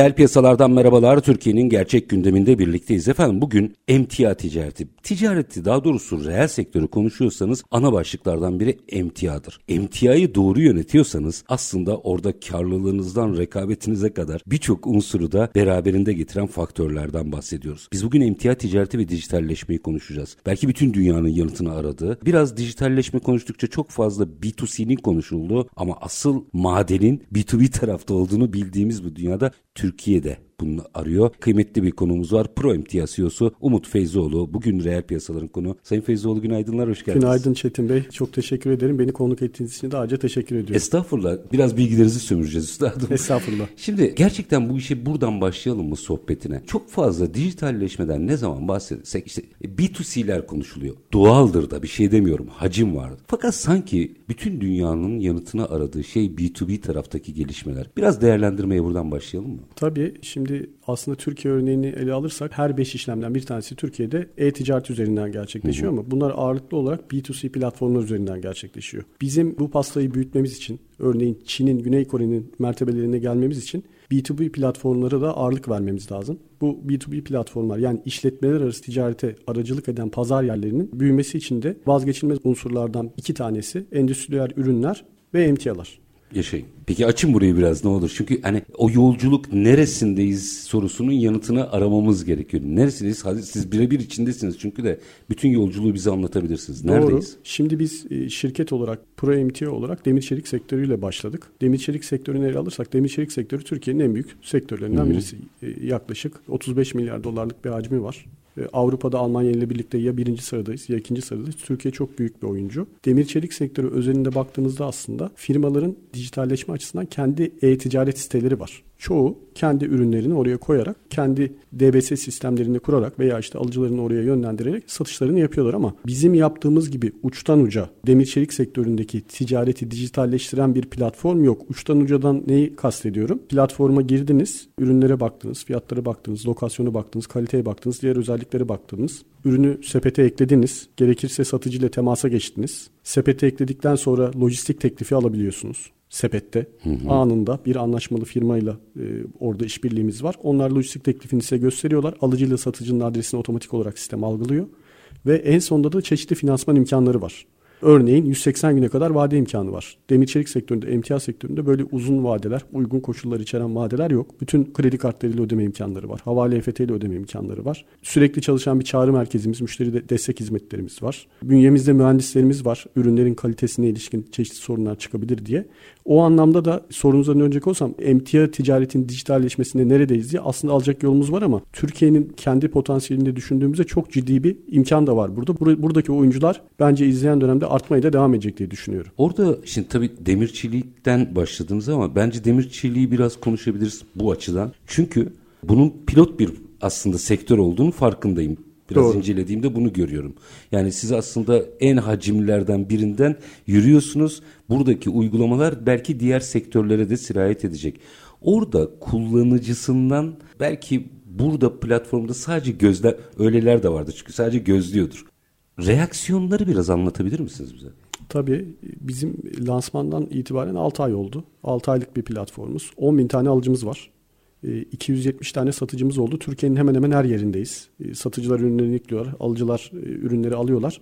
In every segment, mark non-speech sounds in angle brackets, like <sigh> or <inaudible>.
Reel piyasalardan merhabalar. Türkiye'nin gerçek gündeminde birlikteyiz. Efendim bugün emtia ticareti. Ticareti daha doğrusu reel sektörü konuşuyorsanız ana başlıklardan biri emtiadır. Emtiayı doğru yönetiyorsanız aslında orada karlılığınızdan rekabetinize kadar birçok unsuru da beraberinde getiren faktörlerden bahsediyoruz. Biz bugün emtia ticareti ve dijitalleşmeyi konuşacağız. Belki bütün dünyanın yanıtını aradığı, biraz dijitalleşme konuştukça çok fazla B2C'nin konuşulduğu ama asıl madenin B2B tarafta olduğunu bildiğimiz bu dünyada Türkiye'de bunu arıyor. Kıymetli bir konumuz var. Pro Emtia CEO'su Umut Feyzoğlu. Bugün reel piyasaların konu. Sayın Feyzoğlu günaydınlar, hoş geldiniz. Günaydın Çetin Bey. Çok teşekkür ederim. Beni konuk ettiğiniz için de ayrıca teşekkür ediyorum. Estağfurullah. Biraz bilgilerinizi sömüreceğiz üstadım. Estağfurullah. <laughs> Şimdi gerçekten bu işe buradan başlayalım mı sohbetine? Çok fazla dijitalleşmeden ne zaman bahsetsek işte B2C'ler konuşuluyor. Doğaldır da bir şey demiyorum. Hacim var. Fakat sanki bütün dünyanın yanıtını aradığı şey B2B taraftaki gelişmeler. Biraz değerlendirmeye buradan başlayalım mı? Tabii. Şimdi aslında Türkiye örneğini ele alırsak her 5 işlemden bir tanesi Türkiye'de e-ticaret üzerinden gerçekleşiyor ama bunlar ağırlıklı olarak B2C platformlar üzerinden gerçekleşiyor. Bizim bu pastayı büyütmemiz için örneğin Çin'in, Güney Kore'nin mertebelerine gelmemiz için B2B platformlara da ağırlık vermemiz lazım. Bu B2B platformlar yani işletmeler arası ticarete aracılık eden pazar yerlerinin büyümesi için de vazgeçilmez unsurlardan iki tanesi endüstriyel ürünler ve emtialar. Yaşayın. Peki açın burayı biraz ne olur. Çünkü hani o yolculuk neresindeyiz sorusunun yanıtını aramamız gerekiyor. Neresindeyiz? Hadi siz birebir içindesiniz çünkü de bütün yolculuğu bize anlatabilirsiniz. Neredeyiz? Doğru. Şimdi biz e, şirket olarak, Pro MTA olarak demir çelik sektörüyle başladık. Demir çelik sektörünü ele alırsak demir çelik sektörü Türkiye'nin en büyük sektörlerinden Hı-hı. birisi. E, yaklaşık 35 milyar dolarlık bir hacmi var. E, Avrupa'da Almanya ile birlikte ya birinci sıradayız ya ikinci sıradayız. Türkiye çok büyük bir oyuncu. Demir çelik sektörü özelinde baktığımızda aslında firmaların dijitalleşme açısından kendi e-ticaret siteleri var. Çoğu kendi ürünlerini oraya koyarak, kendi DBS sistemlerini kurarak veya işte alıcılarını oraya yönlendirerek satışlarını yapıyorlar ama bizim yaptığımız gibi uçtan uca demir çelik sektöründeki ticareti dijitalleştiren bir platform yok. Uçtan ucadan neyi kastediyorum? Platforma girdiniz, ürünlere baktınız, fiyatlara baktınız, lokasyonu baktınız, kaliteye baktınız, diğer özelliklere baktınız. Ürünü sepete eklediniz, gerekirse satıcıyla temasa geçtiniz. Sepete ekledikten sonra lojistik teklifi alabiliyorsunuz sepette hı hı. anında bir anlaşmalı firmayla e, orada işbirliğimiz var. Onlar lojistik teklifini size gösteriyorlar. Alıcıyla satıcının adresini otomatik olarak sistem algılıyor. Ve en sonunda da çeşitli finansman imkanları var. Örneğin 180 güne kadar vade imkanı var. Demir çelik sektöründe, emtia sektöründe böyle uzun vadeler, uygun koşullar içeren vadeler yok. Bütün kredi kartlarıyla ödeme imkanları var. Havale EFT ile ödeme imkanları var. Sürekli çalışan bir çağrı merkezimiz, müşteri de destek hizmetlerimiz var. Bünyemizde mühendislerimiz var. Ürünlerin kalitesine ilişkin çeşitli sorunlar çıkabilir diye. O anlamda da sorunuza dönecek olsam emtia ticaretin dijitalleşmesinde neredeyiz diye aslında alacak yolumuz var ama Türkiye'nin kendi potansiyelinde düşündüğümüzde çok ciddi bir imkan da var burada. Buradaki oyuncular bence izleyen dönemde artmaya da devam edecek diye düşünüyorum. Orada şimdi tabii demirçilikten başladınız ama bence demirçiliği biraz konuşabiliriz bu açıdan. Çünkü bunun pilot bir aslında sektör olduğunu farkındayım. Biraz Doğru. incelediğimde bunu görüyorum. Yani siz aslında en hacimlerden birinden yürüyorsunuz. Buradaki uygulamalar belki diğer sektörlere de sirayet edecek. Orada kullanıcısından belki burada platformda sadece gözler öyleler de vardı çünkü sadece gözlüyordur. Reaksiyonları biraz anlatabilir misiniz bize? Tabii bizim lansmandan itibaren 6 ay oldu. 6 aylık bir platformumuz. 10 bin tane alıcımız var. 270 tane satıcımız oldu. Türkiye'nin hemen hemen her yerindeyiz. Satıcılar ürünlerini yüklüyorlar, alıcılar ürünleri alıyorlar.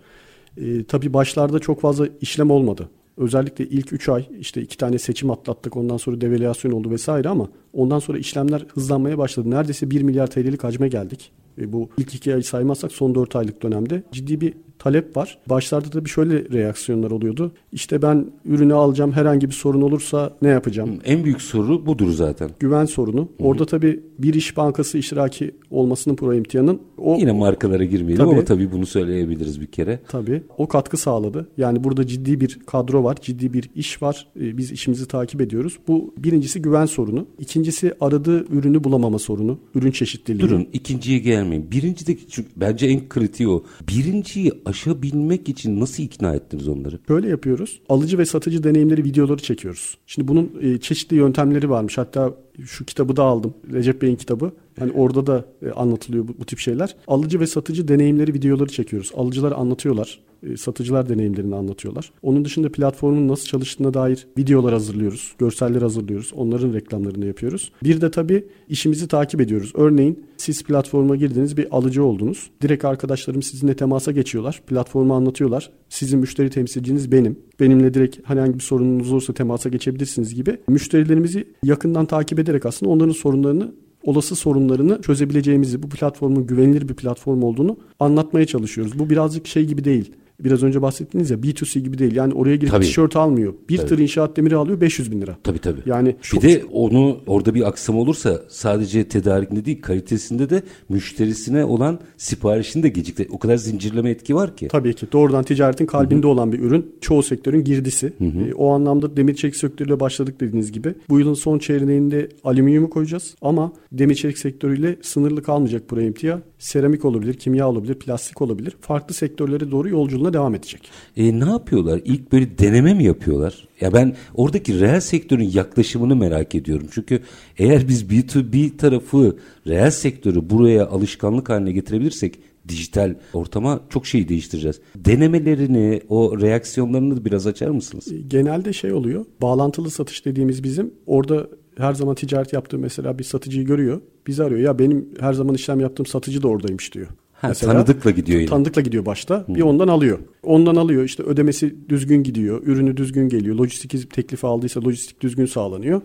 Tabii başlarda çok fazla işlem olmadı. Özellikle ilk 3 ay işte iki tane seçim atlattık ondan sonra devalüasyon oldu vesaire ama Ondan sonra işlemler hızlanmaya başladı. Neredeyse 1 milyar TL'lik hacme geldik. E, bu ilk iki ay saymazsak son 4 aylık dönemde ciddi bir talep var. Başlarda da bir şöyle reaksiyonlar oluyordu. İşte ben ürünü alacağım herhangi bir sorun olursa ne yapacağım? En büyük soru budur zaten. Güven sorunu. Hı-hı. Orada tabii bir iş bankası iştiraki olmasının pro imtihanın o yine markalara girmeyelim tabii, ama tabii bunu söyleyebiliriz bir kere. Tabii. O katkı sağladı. Yani burada ciddi bir kadro var, ciddi bir iş var. Ee, biz işimizi takip ediyoruz. Bu birincisi güven sorunu. İkincisi aradığı ürünü bulamama sorunu. Ürün çeşitliliği. Durun ikinciye gelmeyin. Birincideki çünkü bence en kritiği o. Birinciyi aşabilmek için nasıl ikna ettiniz onları? Böyle yapıyoruz. Alıcı ve satıcı deneyimleri videoları çekiyoruz. Şimdi bunun e, çeşitli yöntemleri varmış. Hatta şu kitabı da aldım. Recep Bey'in kitabı. Yani orada da e, anlatılıyor bu, bu tip şeyler. Alıcı ve satıcı deneyimleri videoları çekiyoruz. Alıcılar anlatıyorlar. E, satıcılar deneyimlerini anlatıyorlar. Onun dışında platformun nasıl çalıştığına dair videolar hazırlıyoruz. Görseller hazırlıyoruz. Onların reklamlarını yapıyoruz. Bir de tabii işimizi takip ediyoruz. Örneğin siz platforma girdiniz bir alıcı oldunuz. Direkt arkadaşlarım sizinle temasa geçiyorlar. Platformu anlatıyorlar. Sizin müşteri temsilciniz benim. Benimle direkt herhangi bir sorununuz olursa temasa geçebilirsiniz gibi. Müşterilerimizi yakından takip ederek aslında onların sorunlarını olası sorunlarını çözebileceğimizi, bu platformun güvenilir bir platform olduğunu anlatmaya çalışıyoruz. Bu birazcık şey gibi değil biraz önce bahsettiniz ya B2C gibi değil. Yani oraya girip tişört almıyor. Bir tabii. tır inşaat demiri alıyor 500 bin lira. Tabii tabii. Yani bir de onu orada bir aksam olursa sadece tedarikinde değil kalitesinde de müşterisine olan siparişinde de gecikti. O kadar zincirleme etki var ki. Tabii ki. Doğrudan ticaretin kalbinde Hı-hı. olan bir ürün. Çoğu sektörün girdisi. E, o anlamda demir çelik sektörüyle başladık dediğiniz gibi. Bu yılın son çeyreğinde alüminyumu koyacağız ama demir çelik sektörüyle sınırlı kalmayacak buraya imtia. Seramik olabilir, kimya olabilir, plastik olabilir. Farklı sektörlere doğru yolculuğuna yoluna devam edecek. E, ne yapıyorlar? İlk böyle deneme mi yapıyorlar? Ya ben oradaki reel sektörün yaklaşımını merak ediyorum. Çünkü eğer biz B2B tarafı reel sektörü buraya alışkanlık haline getirebilirsek dijital ortama çok şey değiştireceğiz. Denemelerini, o reaksiyonlarını biraz açar mısınız? E, genelde şey oluyor. Bağlantılı satış dediğimiz bizim orada her zaman ticaret yaptığı mesela bir satıcıyı görüyor. Bizi arıyor. Ya benim her zaman işlem yaptığım satıcı da oradaymış diyor. Ha, Mesela, tanıdıkla gidiyor yine. Tanıdıkla gidiyor başta. Hmm. Bir ondan alıyor. Ondan alıyor. İşte ödemesi düzgün gidiyor. Ürünü düzgün geliyor. Lojistik teklifi aldıysa lojistik düzgün sağlanıyor.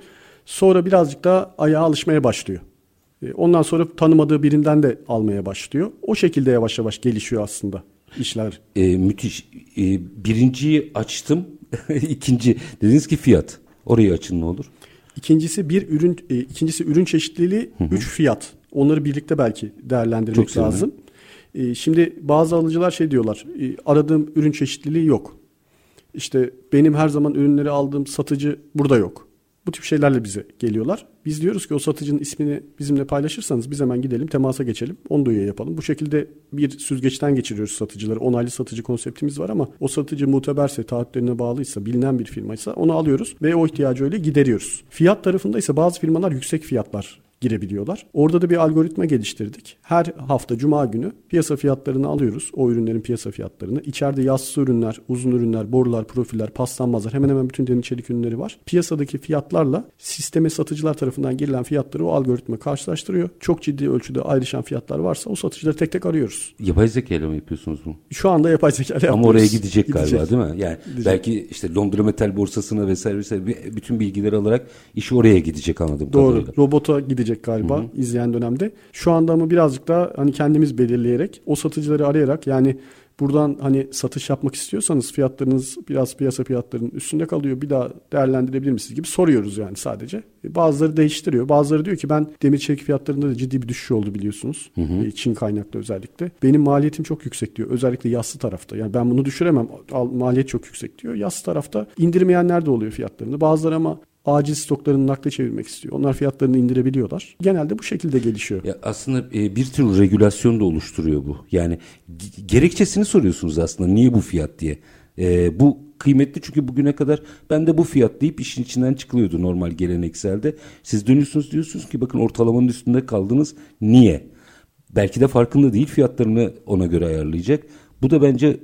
Sonra birazcık daha ayağa alışmaya başlıyor. E, ondan sonra tanımadığı birinden de almaya başlıyor. O şekilde yavaş yavaş gelişiyor aslında işler. E, müthiş. E, birinciyi açtım. <laughs> İkinci dediniz ki fiyat. Orayı açın ne olur? İkincisi bir ürün, e, ikincisi ürün çeşitliliği, hı hı. üç fiyat. Onları birlikte belki değerlendirmek Çok lazım. Sevindim. E, şimdi bazı alıcılar şey diyorlar. E, aradığım ürün çeşitliliği yok. İşte benim her zaman ürünleri aldığım satıcı burada yok. Bu tip şeylerle bize geliyorlar. Biz diyoruz ki o satıcının ismini bizimle paylaşırsanız biz hemen gidelim temasa geçelim. Onu üye yapalım. Bu şekilde bir süzgeçten geçiriyoruz satıcıları. Onaylı satıcı konseptimiz var ama o satıcı muteberse, taahhütlerine bağlıysa, bilinen bir firmaysa onu alıyoruz ve o ihtiyacı öyle gideriyoruz. Fiyat tarafında ise bazı firmalar yüksek fiyatlar girebiliyorlar. Orada da bir algoritma geliştirdik. Her hafta cuma günü piyasa fiyatlarını alıyoruz. O ürünlerin piyasa fiyatlarını. İçeride yassı ürünler, uzun ürünler, borular, profiller, paslanmazlar hemen hemen bütün demir çelik ürünleri var. Piyasadaki fiyatlarla sisteme satıcılar tarafından girilen fiyatları o algoritma karşılaştırıyor. Çok ciddi ölçüde ayrışan fiyatlar varsa o satıcıları tek tek arıyoruz. Yapay zeka ile mi yapıyorsunuz bunu? Şu anda yapay zeka ile Ama oraya gidecek, gidecek galiba değil mi? Yani gidecek. belki işte Londra Metal Borsası'na vesaire vesaire bütün bilgileri alarak işi oraya gidecek anladım. Doğru. Kadarıyla. Robota gidecek gelecek galiba hı hı. izleyen dönemde. Şu anda ama birazcık daha hani kendimiz belirleyerek o satıcıları arayarak yani buradan hani satış yapmak istiyorsanız fiyatlarınız biraz piyasa fiyatlarının üstünde kalıyor. Bir daha değerlendirebilir misiniz gibi soruyoruz yani sadece. E, bazıları değiştiriyor. Bazıları diyor ki ben demir çelik fiyatlarında da ciddi bir düşüş oldu biliyorsunuz. Hı hı. E, Çin kaynaklı özellikle. Benim maliyetim çok yüksek diyor. Özellikle yassı tarafta. Yani ben bunu düşüremem. Maliyet çok yüksek diyor. Yassı tarafta indirmeyenler de oluyor fiyatlarını. Bazıları ama acil stoklarını nakle çevirmek istiyor. Onlar fiyatlarını indirebiliyorlar. Genelde bu şekilde gelişiyor. Ya aslında e, bir tür regülasyon da oluşturuyor bu. Yani gerekçesini soruyorsunuz aslında niye bu fiyat diye. E, bu kıymetli çünkü bugüne kadar ben de bu fiyat deyip işin içinden çıkılıyordu normal gelenekselde. Siz dönüyorsunuz diyorsunuz ki bakın ortalamanın üstünde kaldınız. Niye? Belki de farkında değil fiyatlarını ona göre ayarlayacak. Bu da bence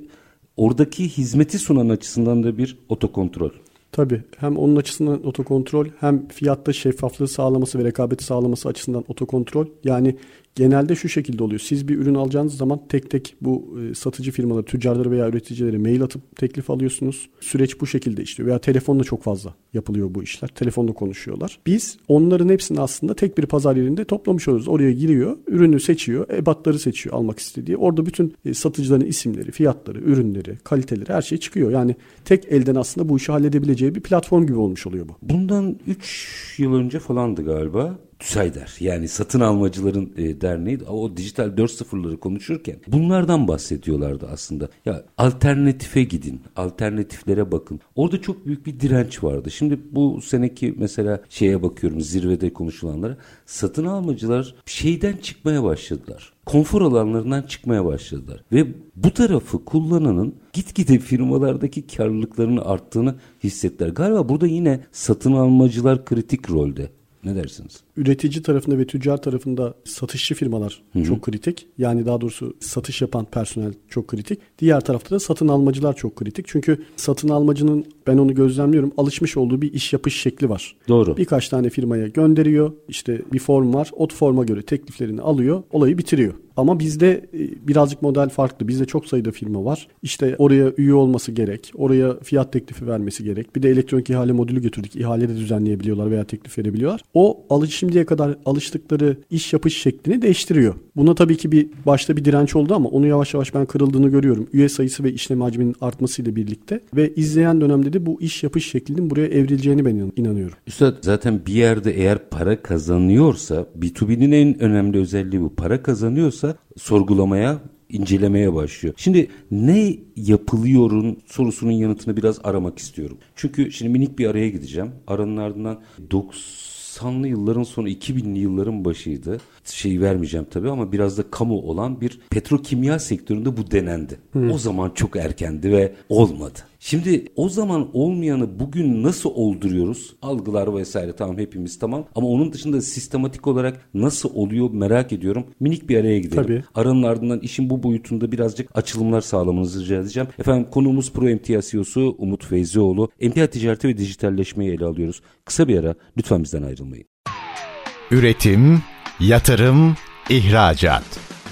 oradaki hizmeti sunan açısından da bir otokontrol. Tabii hem onun açısından otokontrol hem fiyatta şeffaflığı sağlaması ve rekabeti sağlaması açısından otokontrol. Yani genelde şu şekilde oluyor. Siz bir ürün alacağınız zaman tek tek bu e, satıcı firmaları, tüccarları veya üreticilere mail atıp teklif alıyorsunuz. Süreç bu şekilde işliyor. Veya telefonla çok fazla yapılıyor bu işler. Telefonla konuşuyorlar. Biz onların hepsini aslında tek bir pazar yerinde toplamış oluyoruz. Oraya giriyor, ürünü seçiyor, ebatları seçiyor almak istediği. Orada bütün e, satıcıların isimleri, fiyatları, ürünleri, kaliteleri her şey çıkıyor. Yani tek elden aslında bu işi halledebileceği bir platform gibi olmuş oluyor bu. Bundan 3 yıl önce falandı galiba. TÜSAYDER yani satın almacıların e, derneği o dijital 4.0'ları konuşurken bunlardan bahsediyorlardı aslında. Ya alternatife gidin, alternatiflere bakın. Orada çok büyük bir direnç vardı. Şimdi bu seneki mesela şeye bakıyorum zirvede konuşulanlara satın almacılar şeyden çıkmaya başladılar konfor alanlarından çıkmaya başladılar. Ve bu tarafı kullananın gitgide firmalardaki karlılıklarının arttığını hissettiler. Galiba burada yine satın almacılar kritik rolde. Ne dersiniz? Üretici tarafında ve tüccar tarafında satışçı firmalar Hı-hı. çok kritik. Yani daha doğrusu satış yapan personel çok kritik. Diğer tarafta da satın almacılar çok kritik. Çünkü satın almacının ben onu gözlemliyorum alışmış olduğu bir iş yapış şekli var. Doğru. Birkaç tane firmaya gönderiyor. İşte bir form var. O forma göre tekliflerini alıyor. Olayı bitiriyor. Ama bizde e, birazcık model farklı. Bizde çok sayıda firma var. İşte oraya üye olması gerek. Oraya fiyat teklifi vermesi gerek. Bir de elektronik ihale modülü götürdük. İhale de düzenleyebiliyorlar veya teklif verebiliyorlar. O alış şimdiye kadar alıştıkları iş yapış şeklini değiştiriyor. Buna tabii ki bir başta bir direnç oldu ama onu yavaş yavaş ben kırıldığını görüyorum. Üye sayısı ve işlem hacminin artmasıyla birlikte ve izleyen dönemde de bu iş yapış şeklinin buraya evrileceğini ben inanıyorum. Üstad zaten bir yerde eğer para kazanıyorsa B2B'nin en önemli özelliği bu. Para kazanıyorsa sorgulamaya incelemeye başlıyor. Şimdi ne yapılıyorun sorusunun yanıtını biraz aramak istiyorum. Çünkü şimdi minik bir araya gideceğim. Aranın ardından 90'lı yılların sonu 2000'li yılların başıydı. Şeyi vermeyeceğim tabii ama biraz da kamu olan bir petrokimya sektöründe bu denendi. Hmm. O zaman çok erkendi ve olmadı. Şimdi o zaman olmayanı bugün nasıl olduruyoruz? Algılar vesaire tamam hepimiz tamam. Ama onun dışında sistematik olarak nasıl oluyor merak ediyorum. Minik bir araya gidelim. Tabii. Aranın ardından işin bu boyutunda birazcık açılımlar sağlamanızı rica edeceğim. Efendim konuğumuz Pro Emtia CEO'su Umut Feyzioğlu. Emtia ticareti ve dijitalleşmeyi ele alıyoruz. Kısa bir ara lütfen bizden ayrılmayın. Üretim, yatırım, ihracat.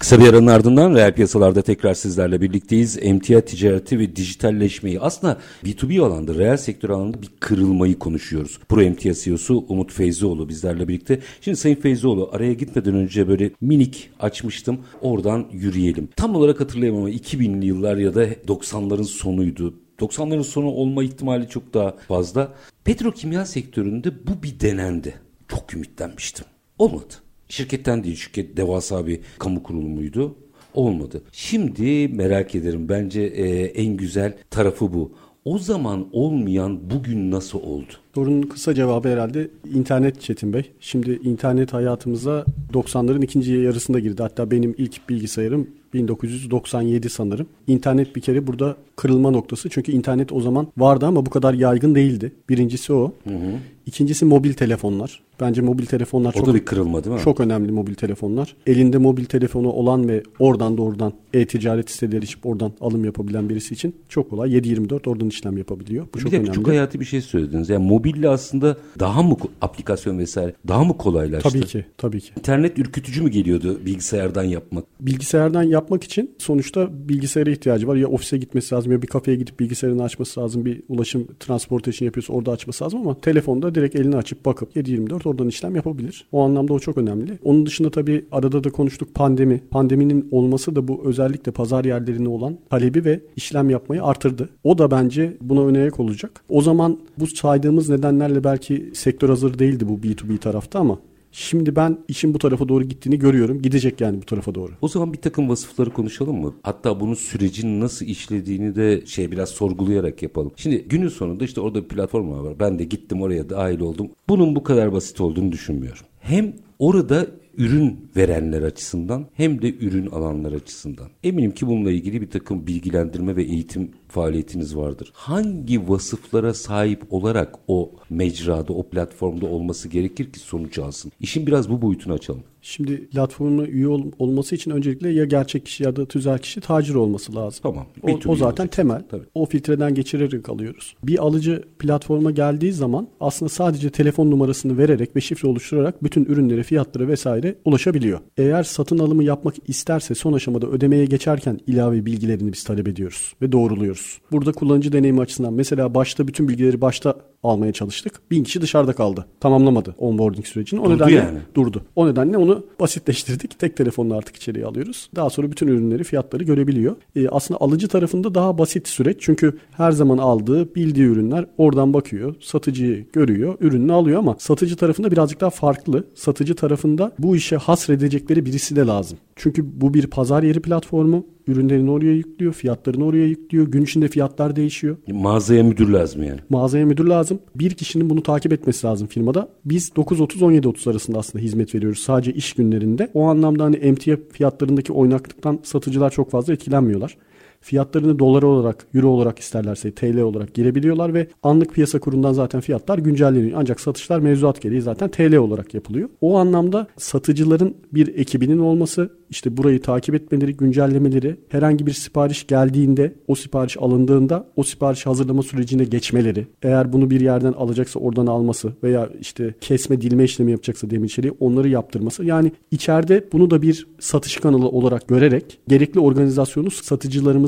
Kısa bir aranın ardından reel piyasalarda tekrar sizlerle birlikteyiz. Emtia ticareti ve dijitalleşmeyi aslında B2B alanda, reel sektör alanında bir kırılmayı konuşuyoruz. Pro Emtia CEO'su Umut Feyzioğlu bizlerle birlikte. Şimdi Sayın Feyzioğlu araya gitmeden önce böyle minik açmıştım. Oradan yürüyelim. Tam olarak hatırlayamam ama 2000'li yıllar ya da 90'ların sonuydu. 90'ların sonu olma ihtimali çok daha fazla. Petrokimya sektöründe bu bir denendi. Çok ümitlenmiştim. Olmadı. Şirketten değil şirket devasa bir kamu kurulumuydu. Olmadı. Şimdi merak ederim bence e, en güzel tarafı bu. O zaman olmayan bugün nasıl oldu? Sorunun kısa cevabı herhalde internet Çetin Bey. Şimdi internet hayatımıza 90'ların ikinci yarısında girdi. Hatta benim ilk bilgisayarım 1997 sanırım. İnternet bir kere burada kırılma noktası. Çünkü internet o zaman vardı ama bu kadar yaygın değildi. Birincisi o. Hı hı. İkincisi mobil telefonlar. Bence mobil telefonlar o çok da bir kırılma değil mi? Çok önemli mobil telefonlar. Elinde mobil telefonu olan ve oradan doğrudan e-ticaret siteleri açıp oradan alım yapabilen birisi için çok kolay. 7-24 oradan işlem yapabiliyor. Bu bir çok de önemli. çok hayati bir şey söylediniz. Yani mobille aslında daha mı aplikasyon vesaire daha mı kolaylaştı? Tabii ki, tabii ki. İnternet ürkütücü mü geliyordu bilgisayardan yapmak? Bilgisayardan yapmak için sonuçta bilgisayara ihtiyacı var. Ya ofise gitmesi lazım ya bir kafeye gidip bilgisayarını açması lazım. Bir ulaşım transportation yapıyorsa orada açması lazım ama telefonda direkt elini açıp bakıp 7-24 oradan işlem yapabilir. O anlamda o çok önemli. Onun dışında tabii arada da konuştuk pandemi. Pandeminin olması da bu özellikle pazar yerlerine olan talebi ve işlem yapmayı artırdı. O da bence buna öne olacak. O zaman bu saydığımız nedenlerle belki sektör hazır değildi bu B2B tarafta ama Şimdi ben işin bu tarafa doğru gittiğini görüyorum. Gidecek yani bu tarafa doğru. O zaman bir takım vasıfları konuşalım mı? Hatta bunun sürecin nasıl işlediğini de şey biraz sorgulayarak yapalım. Şimdi günün sonunda işte orada bir platform var. Ben de gittim oraya dahil oldum. Bunun bu kadar basit olduğunu düşünmüyorum. Hem orada ürün verenler açısından hem de ürün alanlar açısından. Eminim ki bununla ilgili bir takım bilgilendirme ve eğitim faaliyetiniz vardır. Hangi vasıflara sahip olarak o mecrada, o platformda olması gerekir ki sonuç alsın? İşin biraz bu boyutunu açalım. Şimdi platforma üye ol, olması için öncelikle ya gerçek kişi ya da tüzel kişi tacir olması lazım. Tamam. O, o zaten olacak. temel. Tabii. O filtreden geçirerek alıyoruz. Bir alıcı platforma geldiği zaman aslında sadece telefon numarasını vererek ve şifre oluşturarak bütün ürünlere, fiyatlara vesaire ulaşabiliyor. Eğer satın alımı yapmak isterse son aşamada ödemeye geçerken ilave bilgilerini biz talep ediyoruz ve doğruluyoruz. Burada kullanıcı deneyimi açısından mesela başta bütün bilgileri başta almaya çalıştık. Bin kişi dışarıda kaldı. Tamamlamadı onboarding sürecini. O durdu nedenle yani. durdu. O nedenle onu basitleştirdik. Tek telefonla artık içeriye alıyoruz. Daha sonra bütün ürünleri, fiyatları görebiliyor. Ee, aslında alıcı tarafında daha basit süreç. Çünkü her zaman aldığı, bildiği ürünler oradan bakıyor. Satıcıyı görüyor, ürününü alıyor ama satıcı tarafında birazcık daha farklı. Satıcı tarafında bu işe hasredecekleri birisi de lazım. Çünkü bu bir pazar yeri platformu. Ürünlerini oraya yüklüyor, fiyatlarını oraya yüklüyor. Gün içinde fiyatlar değişiyor. Mağazaya müdür lazım yani. Mağazaya müdür lazım. Bir kişinin bunu takip etmesi lazım firmada. Biz 9.30-17.30 arasında aslında hizmet veriyoruz sadece iş günlerinde. O anlamda hani emtia fiyatlarındaki oynaklıktan satıcılar çok fazla etkilenmiyorlar. Fiyatlarını dolar olarak, euro olarak isterlerse TL olarak girebiliyorlar ve anlık piyasa kurundan zaten fiyatlar güncelleniyor. Ancak satışlar mevzuat gereği zaten TL olarak yapılıyor. O anlamda satıcıların bir ekibinin olması, işte burayı takip etmeleri, güncellemeleri, herhangi bir sipariş geldiğinde, o sipariş alındığında o sipariş hazırlama sürecine geçmeleri, eğer bunu bir yerden alacaksa oradan alması veya işte kesme dilme işlemi yapacaksa demir içeriği onları yaptırması. Yani içeride bunu da bir satış kanalı olarak görerek gerekli organizasyonu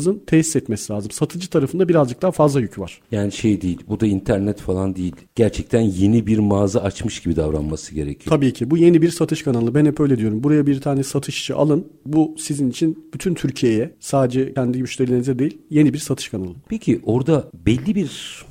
satıcılarımızın tesis etmesi lazım. Satıcı tarafında birazcık daha fazla yükü var. Yani şey değil, bu da internet falan değil. Gerçekten yeni bir mağaza açmış gibi davranması gerekiyor. Tabii ki. Bu yeni bir satış kanalı. Ben hep öyle diyorum. Buraya bir tane satışçı alın. Bu sizin için bütün Türkiye'ye sadece kendi müşterilerinize değil yeni bir satış kanalı. Peki orada belli bir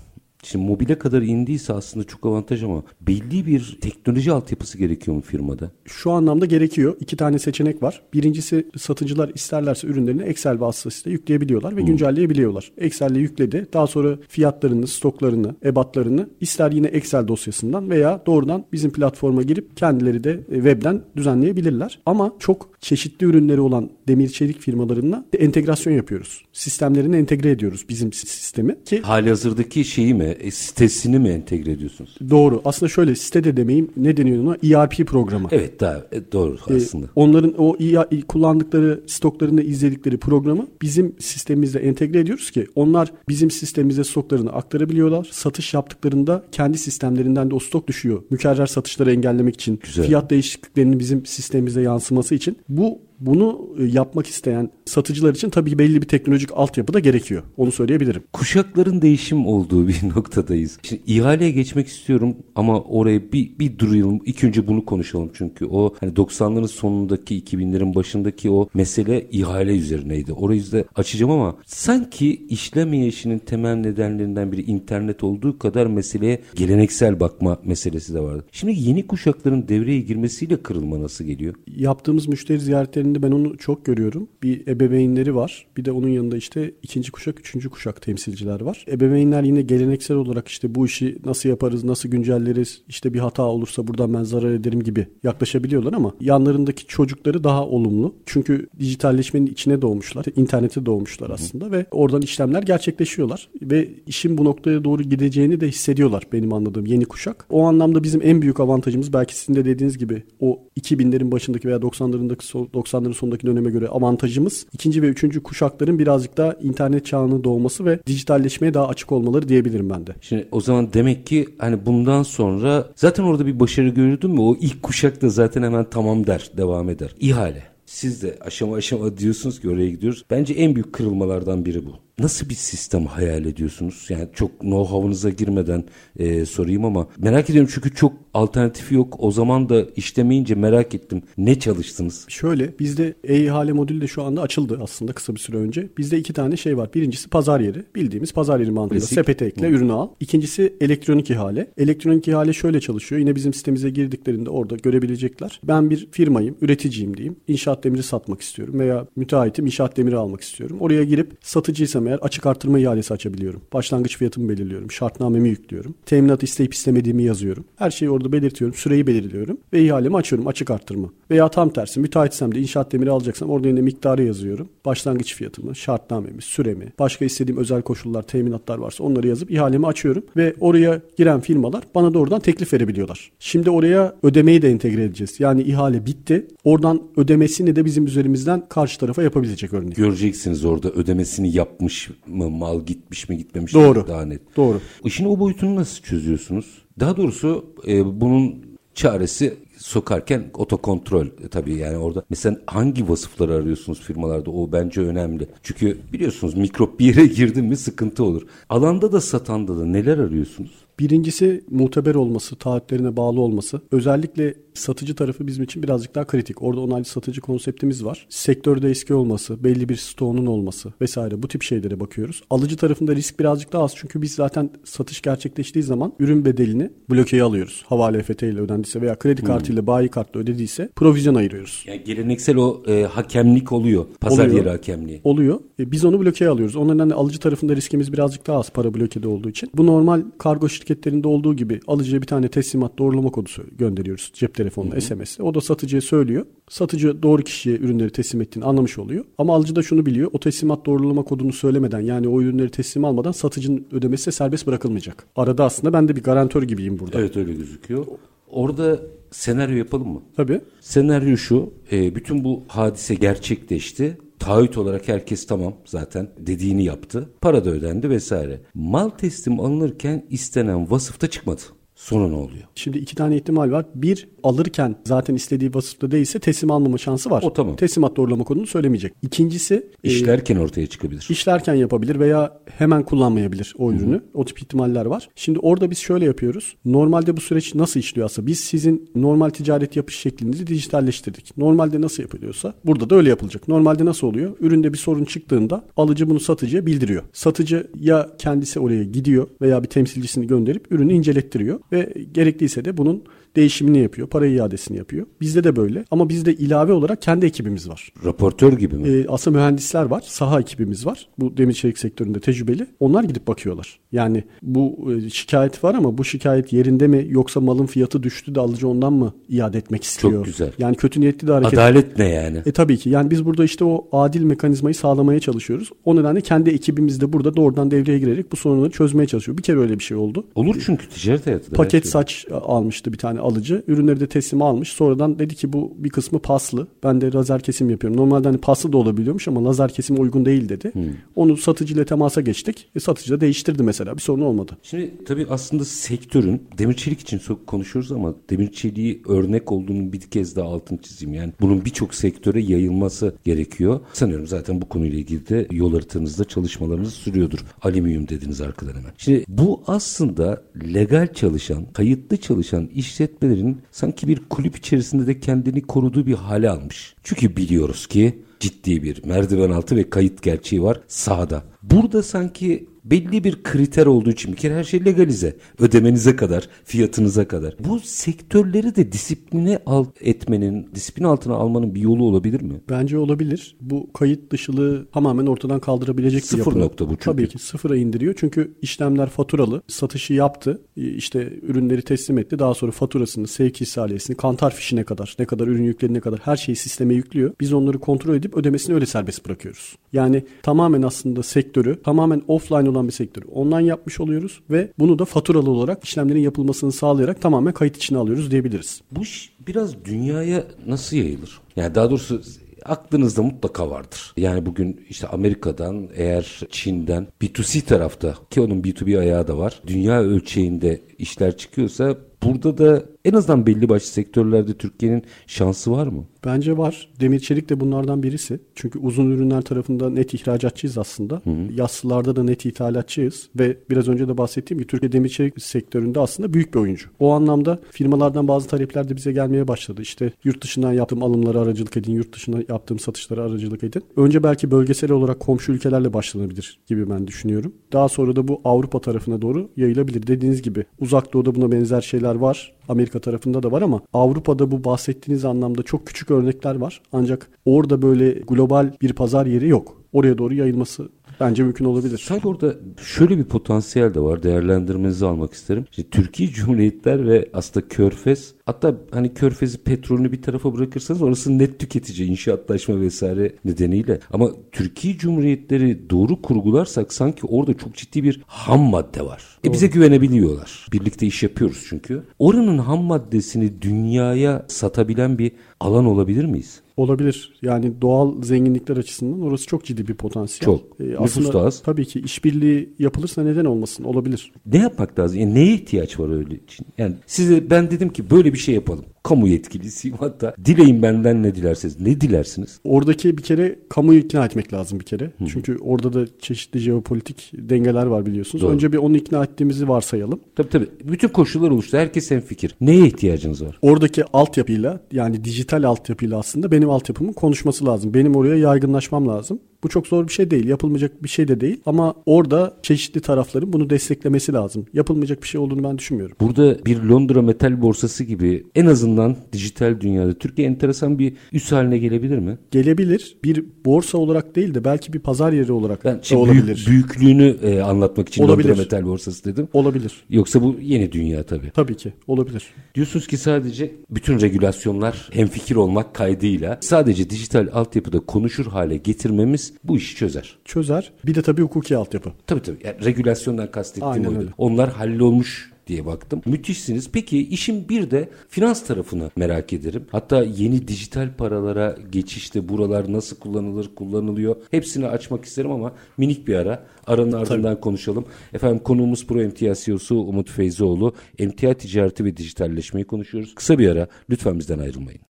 Şimdi mobile kadar indiyse aslında çok avantaj ama belli bir teknoloji altyapısı gerekiyor mu firmada? Şu anlamda gerekiyor. İki tane seçenek var. Birincisi satıcılar isterlerse ürünlerini Excel vasıtasıyla yükleyebiliyorlar ve hmm. güncelleyebiliyorlar. Excel'le yükledi. Daha sonra fiyatlarını, stoklarını, ebatlarını ister yine Excel dosyasından veya doğrudan bizim platforma girip kendileri de e, webden düzenleyebilirler. Ama çok çeşitli ürünleri olan demir çelik firmalarına entegrasyon yapıyoruz. Sistemlerini entegre ediyoruz bizim sistemi ki hali hazırdaki şeyi mi e, sitesini mi entegre ediyorsunuz? Doğru. Aslında şöyle site de demeyeyim. Ne deniyor ona? ERP programı. Evet daha e, doğru e, aslında. onların o ER, kullandıkları stoklarında izledikleri programı bizim sistemimizde entegre ediyoruz ki onlar bizim sistemimize stoklarını aktarabiliyorlar. Satış yaptıklarında kendi sistemlerinden de o stok düşüyor. Mükerrer satışları engellemek için, Güzel. fiyat değişikliklerinin bizim sistemimize yansıması için. Bu bunu e, yapmak isteyen satıcılar için tabii belli bir teknolojik altyapı da gerekiyor. Onu söyleyebilirim. Kuşakların değişim olduğu bir <laughs> noktadayız. Şimdi ihaleye geçmek istiyorum ama oraya bir, bir durayalım. İlk önce bunu konuşalım çünkü o hani 90'ların sonundaki 2000'lerin başındaki o mesele ihale üzerineydi. Orayı da açacağım ama sanki işlemeyişinin temel nedenlerinden biri internet olduğu kadar meseleye geleneksel bakma meselesi de vardı. Şimdi yeni kuşakların devreye girmesiyle kırılma nasıl geliyor? Yaptığımız müşteri ziyaretleri ebeveynlerinde ben onu çok görüyorum. Bir ebeveynleri var. Bir de onun yanında işte ikinci kuşak, üçüncü kuşak temsilciler var. Ebeveynler yine geleneksel olarak işte bu işi nasıl yaparız, nasıl güncelleriz, işte bir hata olursa buradan ben zarar ederim gibi yaklaşabiliyorlar ama yanlarındaki çocukları daha olumlu. Çünkü dijitalleşmenin içine doğmuşlar, internete doğmuşlar aslında Hı. ve oradan işlemler gerçekleşiyorlar ve işin bu noktaya doğru gideceğini de hissediyorlar benim anladığım yeni kuşak. O anlamda bizim en büyük avantajımız belki sizin de dediğiniz gibi o 2000'lerin başındaki veya 90'larındaki 90 90'ların sonundaki döneme göre avantajımız ikinci ve üçüncü kuşakların birazcık daha internet çağının doğması ve dijitalleşmeye daha açık olmaları diyebilirim ben de. Şimdi o zaman demek ki hani bundan sonra zaten orada bir başarı görüldün mü? O ilk kuşak da zaten hemen tamam der, devam eder. İhale. Siz de aşama aşama diyorsunuz ki oraya gidiyoruz. Bence en büyük kırılmalardan biri bu. Nasıl bir sistem hayal ediyorsunuz? Yani çok know-how'ınıza girmeden e, sorayım ama merak ediyorum çünkü çok alternatifi yok. O zaman da işlemeyince merak ettim. Ne çalıştınız? Şöyle bizde e-ihale modülü de şu anda açıldı aslında kısa bir süre önce. Bizde iki tane şey var. Birincisi pazar yeri. Bildiğimiz pazar yeri mantığıyla sepete ekle, Hı. ürünü al. İkincisi elektronik ihale. Elektronik ihale şöyle çalışıyor. Yine bizim sitemize girdiklerinde orada görebilecekler. Ben bir firmayım, üreticiyim diyeyim. İnşaat demiri satmak istiyorum veya müteahhitim inşaat demiri almak istiyorum. Oraya girip satıcıysam eğer açık artırma ihalesi açabiliyorum. Başlangıç fiyatımı belirliyorum. Şartnamemi yüklüyorum. Teminat isteyip istemediğimi yazıyorum. Her şeyi orada belirtiyorum. Süreyi belirliyorum. Ve ihalemi açıyorum açık artırma. Veya tam tersi müteahhitsem de inşaat demiri alacaksam orada yine miktarı yazıyorum. Başlangıç fiyatımı, şartnamemi, süremi, başka istediğim özel koşullar, teminatlar varsa onları yazıp ihalemi açıyorum. Ve oraya giren firmalar bana doğrudan teklif verebiliyorlar. Şimdi oraya ödemeyi de entegre edeceğiz. Yani ihale bitti. Oradan ödemesini de bizim üzerimizden karşı tarafa yapabilecek örnek. Göreceksiniz orada ödemesini yapmış mı, mal gitmiş mi gitmemiş Doğru. mi daha net. Doğru. İşin o boyutunu nasıl çözüyorsunuz? Daha doğrusu e, bunun çaresi sokarken otokontrol e, tabii yani orada mesela hangi vasıfları arıyorsunuz firmalarda o bence önemli. Çünkü biliyorsunuz mikrop bir yere <laughs> girdi mi sıkıntı olur. Alanda da satanda da neler arıyorsunuz? Birincisi muteber olması, taahhütlerine bağlı olması. Özellikle satıcı tarafı bizim için birazcık daha kritik. Orada onaylı satıcı konseptimiz var. Sektörde eski olması, belli bir stoğunun olması vesaire bu tip şeylere bakıyoruz. Alıcı tarafında risk birazcık daha az çünkü biz zaten satış gerçekleştiği zaman ürün bedelini blokeye alıyoruz. Havale EFT ile ödendiyse veya kredi kartıyla bayi kartla ödediyse provizyon ayırıyoruz. Yani geleneksel o e, hakemlik oluyor. Pazar Oluyor. yeri hakemliği. Oluyor. E, biz onu blokeye alıyoruz. O nedenle alıcı tarafında riskimiz birazcık daha az para blokede olduğu için. Bu normal kargo şirketlerinde olduğu gibi alıcıya bir tane teslimat doğrulama kodu gönderiyoruz cep telefonuna SMS'le. O da satıcıya söylüyor. Satıcı doğru kişiye ürünleri teslim ettiğini anlamış oluyor. Ama alıcı da şunu biliyor. O teslimat doğrulama kodunu söylemeden yani o ürünleri teslim almadan satıcının ödemesi de serbest bırakılmayacak. Arada aslında ben de bir garantör gibiyim burada. Evet öyle gözüküyor. Orada senaryo yapalım mı? Tabii. Senaryo şu, e, bütün bu hadise gerçekleşti. Taahhüt olarak herkes tamam zaten dediğini yaptı. Para da ödendi vesaire. Mal teslim alınırken istenen vasıfta çıkmadı. Sonra ne oluyor? Şimdi iki tane ihtimal var. Bir, alırken zaten istediği vasıfta değilse teslim almama şansı var. O tamam. Teslimat doğrulama kodunu söylemeyecek. İkincisi, e, İşlerken ortaya çıkabilir. işlerken yapabilir veya hemen kullanmayabilir o ürünü. O tip ihtimaller var. Şimdi orada biz şöyle yapıyoruz. Normalde bu süreç nasıl işliyor aslında? Biz sizin normal ticaret yapış şeklinizi dijitalleştirdik. Normalde nasıl yapılıyorsa burada da öyle yapılacak. Normalde nasıl oluyor? Üründe bir sorun çıktığında alıcı bunu satıcıya bildiriyor. Satıcı ya kendisi oraya gidiyor veya bir temsilcisini gönderip ürünü incelettiriyor ve gerekliyse de bunun değişimini yapıyor, para iadesini yapıyor. Bizde de böyle ama bizde ilave olarak kendi ekibimiz var. Raportör gibi mi? Ee, aslında mühendisler var, saha ekibimiz var. Bu demir çelik sektöründe tecrübeli. Onlar gidip bakıyorlar. Yani bu e, şikayet var ama bu şikayet yerinde mi yoksa malın fiyatı düştü de alıcı ondan mı iade etmek istiyor? güzel. Yani kötü niyetli de hareket. Adalet ne yani? E tabii ki. Yani biz burada işte o adil mekanizmayı sağlamaya çalışıyoruz. O nedenle kendi ekibimiz de burada doğrudan devreye girerek bu sorunları çözmeye çalışıyor. Bir kere öyle bir şey oldu. Olur çünkü ticaret hayatında. Paket saç almıştı bir tane alıcı. Ürünleri de teslim almış. Sonradan dedi ki bu bir kısmı paslı. Ben de lazer kesim yapıyorum. Normalde hani paslı da olabiliyormuş ama lazer kesime uygun değil dedi. Onu satıcıyla temasa geçtik. E, satıcı da değiştirdi mesela. Bir sorun olmadı. Şimdi tabii aslında sektörün demir çelik için konuşuyoruz ama demir çeliği örnek olduğunu bir kez daha altını çizeyim. Yani bunun birçok sektöre yayılması gerekiyor. Sanıyorum zaten bu konuyla ilgili de yol haritanızda çalışmalarınız sürüyordur. Alüminyum dediniz arkadan hemen. Şimdi bu aslında legal çalışan, kayıtlı çalışan işletmelerin sanki bir kulüp içerisinde de kendini koruduğu bir hale almış. Çünkü biliyoruz ki ciddi bir merdiven altı ve kayıt gerçeği var sahada. Burada sanki belli bir kriter olduğu için bir kere her şey legalize. Ödemenize kadar, fiyatınıza kadar. Bu sektörleri de disipline al etmenin, disiplin altına almanın bir yolu olabilir mi? Bence olabilir. Bu kayıt dışılığı tamamen ortadan kaldırabilecek bir Sıfır yapı. nokta bu çünkü. Tabii ki sıfıra indiriyor. Çünkü işlemler faturalı. Satışı yaptı. İşte ürünleri teslim etti. Daha sonra faturasını, sevk ihalesini, kantar fişine kadar, ne kadar ürün yüklediğine kadar her şeyi sisteme yüklüyor. Biz onları kontrol edip ödemesini öyle serbest bırakıyoruz. Yani tamamen aslında sektörü, tamamen offline olan bir sektörü online yapmış oluyoruz ve bunu da faturalı olarak işlemlerin yapılmasını sağlayarak tamamen kayıt içine alıyoruz diyebiliriz. Bu iş biraz dünyaya nasıl yayılır? Yani daha doğrusu aklınızda mutlaka vardır. Yani bugün işte Amerika'dan eğer Çin'den B2C tarafta ki onun B2B ayağı da var. Dünya ölçeğinde işler çıkıyorsa burada da en azından belli başlı sektörlerde Türkiye'nin şansı var mı? Bence var. Demir çelik de bunlardan birisi. Çünkü uzun ürünler tarafında net ihracatçıyız aslında. Yassılarda da net ithalatçıyız. Ve biraz önce de bahsettiğim gibi Türkiye demir çelik sektöründe aslında büyük bir oyuncu. O anlamda firmalardan bazı talepler de bize gelmeye başladı. İşte yurt dışından yaptığım alımları aracılık edin, yurt dışına yaptığım satışları aracılık edin. Önce belki bölgesel olarak komşu ülkelerle başlanabilir gibi ben düşünüyorum. Daha sonra da bu Avrupa tarafına doğru yayılabilir. Dediğiniz gibi uzak doğuda buna benzer şeyler var. Amerika tarafında da var ama Avrupa'da bu bahsettiğiniz anlamda çok küçük örnekler var. Ancak orada böyle global bir pazar yeri yok. Oraya doğru yayılması Bence mümkün olabilir. Sanki orada şöyle bir potansiyel de var. Değerlendirmenizi almak isterim. İşte Türkiye <laughs> Cumhuriyetler ve aslında Körfez hatta hani Körfez'i petrolünü bir tarafa bırakırsanız orası net tüketici inşaatlaşma vesaire nedeniyle. Ama Türkiye Cumhuriyetleri doğru kurgularsak sanki orada çok ciddi bir ham madde var. E bize güvenebiliyorlar. Birlikte iş yapıyoruz çünkü. Oranın ham maddesini dünyaya satabilen bir alan olabilir miyiz? Olabilir. Yani doğal zenginlikler açısından orası çok ciddi bir potansiyel. Çok. Ee, Nüfus da az. Tabii ki işbirliği yapılırsa neden olmasın? Olabilir. Ne yapmak lazım? Yani neye ihtiyaç var öyle için? Yani size ben dedim ki böyle bir şey yapalım kamu yetkilisiyim hatta. Dileyin benden ne dilerseniz. Ne dilersiniz? Oradaki bir kere kamuyu ikna etmek lazım bir kere. Hı. Çünkü orada da çeşitli jeopolitik dengeler var biliyorsunuz. Doğru. Önce bir onu ikna ettiğimizi varsayalım. Tabii tabii. Bütün koşullar oluştu. Herkes en fikir. Neye ihtiyacınız var? Oradaki altyapıyla yani dijital altyapıyla aslında benim altyapımın konuşması lazım. Benim oraya yaygınlaşmam lazım. Bu çok zor bir şey değil. Yapılmayacak bir şey de değil. Ama orada çeşitli tarafların bunu desteklemesi lazım. Yapılmayacak bir şey olduğunu ben düşünmüyorum. Burada bir Londra metal borsası gibi en azından dijital dünyada Türkiye enteresan bir üs haline gelebilir mi? Gelebilir. Bir borsa olarak değil de belki bir pazar yeri olarak ben şey, olabilir. Büyük, büyüklüğünü e, anlatmak için olabilir. Londra metal borsası dedim. Olabilir. Yoksa bu yeni dünya tabii. Tabii ki. Olabilir. Diyorsunuz ki sadece bütün regülasyonlar hemfikir olmak kaydıyla sadece dijital altyapıda konuşur hale getirmemiz bu işi çözer. Çözer. Bir de tabii hukuki altyapı. Tabii tabii. Yani regülasyondan kastettiğim Aynen oydu. Öyle. Onlar hallolmuş diye baktım. Müthişsiniz. Peki işin bir de finans tarafını merak ederim. Hatta yeni dijital paralara geçişte buralar nasıl kullanılır, kullanılıyor. Hepsini açmak isterim ama minik bir ara. Aranın ardından Tabii. konuşalım. Efendim konuğumuz Pro Emtia CEO'su Umut Feyzioğlu. Emtia ticareti ve dijitalleşmeyi konuşuyoruz. Kısa bir ara. Lütfen bizden ayrılmayın.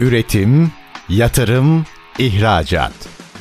Üretim, yatırım, ihracat.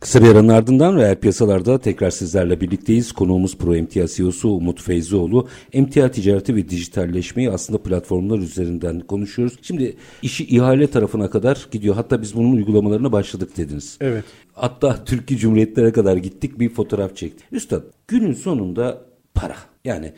Kısa bir aranın ardından reel piyasalarda tekrar sizlerle birlikteyiz. Konuğumuz Pro Emtia CEO'su Umut Feyzioğlu. Emtia ticareti ve dijitalleşmeyi aslında platformlar üzerinden konuşuyoruz. Şimdi işi ihale tarafına kadar gidiyor. Hatta biz bunun uygulamalarına başladık dediniz. Evet. Hatta Türkiye Cumhuriyetlere kadar gittik bir fotoğraf çektik. Üstad günün sonunda para. Yani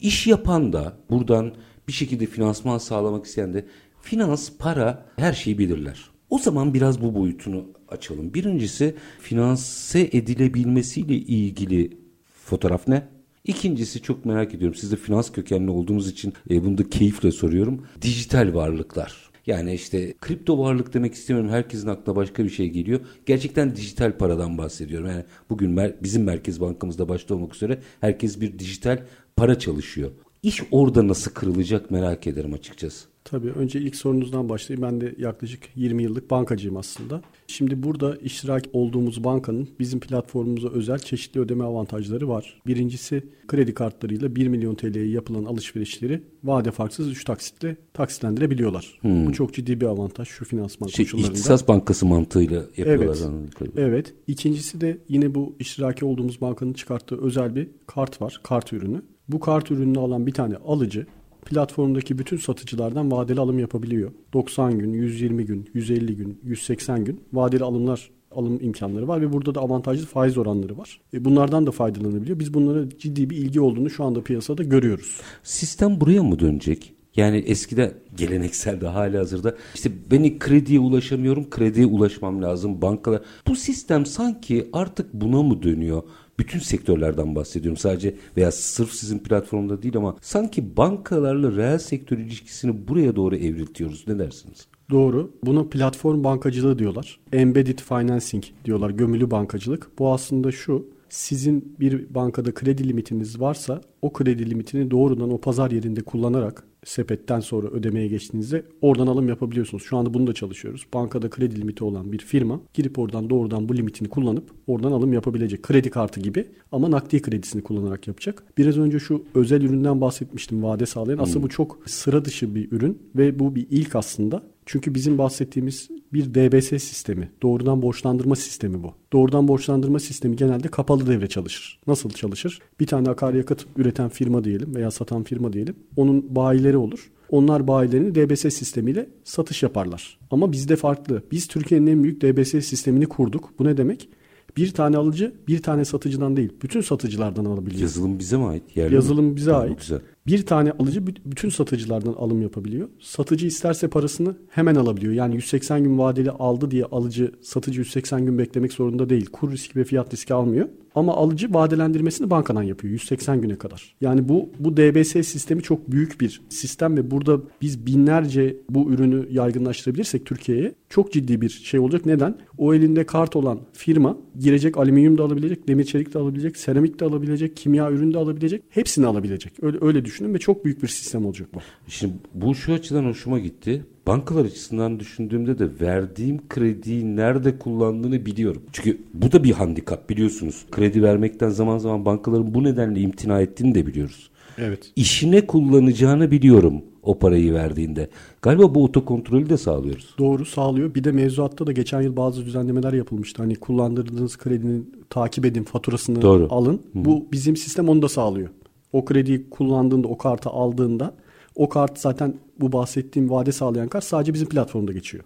iş yapan da buradan bir şekilde finansman sağlamak isteyen de finans, para her şeyi bilirler. O zaman biraz bu boyutunu açalım. Birincisi finanse edilebilmesiyle ilgili fotoğraf ne? İkincisi çok merak ediyorum. Siz de finans kökenli olduğunuz için e, bunu da keyifle soruyorum. Dijital varlıklar. Yani işte kripto varlık demek istemiyorum. Herkesin aklına başka bir şey geliyor. Gerçekten dijital paradan bahsediyorum. Yani bugün mer- bizim Merkez Bankamızda başta olmak üzere herkes bir dijital para çalışıyor. İş orada nasıl kırılacak merak ederim açıkçası. Tabii önce ilk sorunuzdan başlayayım. Ben de yaklaşık 20 yıllık bankacıyım aslında. Şimdi burada iştirak olduğumuz bankanın bizim platformumuza özel çeşitli ödeme avantajları var. Birincisi kredi kartlarıyla 1 milyon TL'ye yapılan alışverişleri vade farksız 3 taksitle taksitlendirebiliyorlar. Hmm. Bu çok ciddi bir avantaj şu finansman şey, koşullarında. İhtisas bankası mantığıyla yapıyorlar. Evet. evet. İkincisi de yine bu iştiraki olduğumuz bankanın çıkarttığı özel bir kart var. Kart ürünü. Bu kart ürününü alan bir tane alıcı platformdaki bütün satıcılardan vadeli alım yapabiliyor. 90 gün, 120 gün, 150 gün, 180 gün vadeli alımlar alım imkanları var ve burada da avantajlı faiz oranları var. E bunlardan da faydalanabiliyor. Biz bunlara ciddi bir ilgi olduğunu şu anda piyasada görüyoruz. Sistem buraya mı dönecek? Yani eskide geleneksel de hali hazırda işte beni krediye ulaşamıyorum, krediye ulaşmam lazım bankalar. Bu sistem sanki artık buna mı dönüyor? Bütün sektörlerden bahsediyorum. Sadece veya sırf sizin platformda değil ama sanki bankalarla reel sektör ilişkisini buraya doğru evriltiyoruz. Ne dersiniz? Doğru. Buna platform bankacılığı diyorlar. Embedded financing diyorlar. Gömülü bankacılık. Bu aslında şu. Sizin bir bankada kredi limitiniz varsa o kredi limitini doğrudan o pazar yerinde kullanarak sepetten sonra ödemeye geçtiğinizde oradan alım yapabiliyorsunuz. Şu anda bunu da çalışıyoruz. Bankada kredi limiti olan bir firma girip oradan doğrudan bu limitini kullanıp oradan alım yapabilecek. Kredi kartı gibi ama nakdi kredisini kullanarak yapacak. Biraz önce şu özel üründen bahsetmiştim vade sağlayan. Aslında hmm. bu çok sıra dışı bir ürün ve bu bir ilk aslında. Çünkü bizim bahsettiğimiz bir DBS sistemi, doğrudan borçlandırma sistemi bu. Doğrudan borçlandırma sistemi genelde kapalı devre çalışır. Nasıl çalışır? Bir tane akaryakıt üreten firma diyelim veya satan firma diyelim. Onun bayileri olur. Onlar bayilerini DBS sistemiyle satış yaparlar. Ama bizde farklı. Biz Türkiye'nin en büyük DBS sistemini kurduk. Bu ne demek? Bir tane alıcı bir tane satıcıdan değil bütün satıcılardan alabiliyor. Yazılım bize mi ait? Yerli Yazılım mi? bize Tamam, ait. Güzel. Bir tane alıcı büt- bütün satıcılardan alım yapabiliyor. Satıcı isterse parasını hemen alabiliyor. Yani 180 gün vadeli aldı diye alıcı satıcı 180 gün beklemek zorunda değil. Kur riski ve fiyat riski almıyor. Ama alıcı vadelendirmesini bankadan yapıyor 180 güne kadar. Yani bu bu DBS sistemi çok büyük bir sistem ve burada biz binlerce bu ürünü yaygınlaştırabilirsek Türkiye'ye çok ciddi bir şey olacak. Neden? O elinde kart olan firma girecek alüminyum da alabilecek, demir çelik de alabilecek, seramik de alabilecek, kimya ürünü de alabilecek. Hepsini alabilecek. Öyle öyle düşünün ve çok büyük bir sistem olacak bu. Şimdi bu şu açıdan hoşuma gitti. Bankalar açısından düşündüğümde de verdiğim krediyi nerede kullandığını biliyorum. Çünkü bu da bir handikap biliyorsunuz. Kredi vermekten zaman zaman bankaların bu nedenle imtina ettiğini de biliyoruz. Evet. İşine kullanacağını biliyorum o parayı verdiğinde. Galiba bu otokontrolü de sağlıyoruz. Doğru sağlıyor. Bir de mevzuatta da geçen yıl bazı düzenlemeler yapılmıştı. Hani kullandırdığınız kredinin takip edin, faturasını Doğru. alın. Bu bizim sistem onu da sağlıyor. O krediyi kullandığında, o kartı aldığında o kart zaten bu bahsettiğim vade sağlayan kart sadece bizim platformda geçiyor.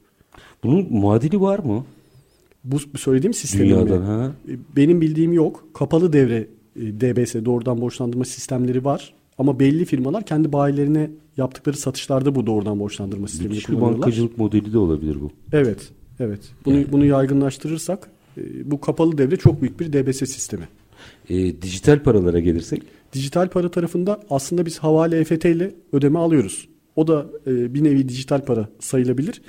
Bunun muadili var mı? Bu söylediğim sistemin Dünyadan mi? ha? E, Benim bildiğim yok. Kapalı devre e, DBS doğrudan borçlandırma sistemleri var. Ama belli firmalar kendi bayilerine yaptıkları satışlarda bu doğrudan borçlandırma sistemini Müthiş bir kullanıyorlar. bankacılık modeli de olabilir bu. Evet, evet. Bunu bunu yaygınlaştırırsak e, bu kapalı devre çok büyük bir DBS sistemi. E, dijital paralara gelirsek Dijital para tarafında aslında biz havale EFT ile ödeme alıyoruz. O da e, bir nevi dijital para sayılabilir.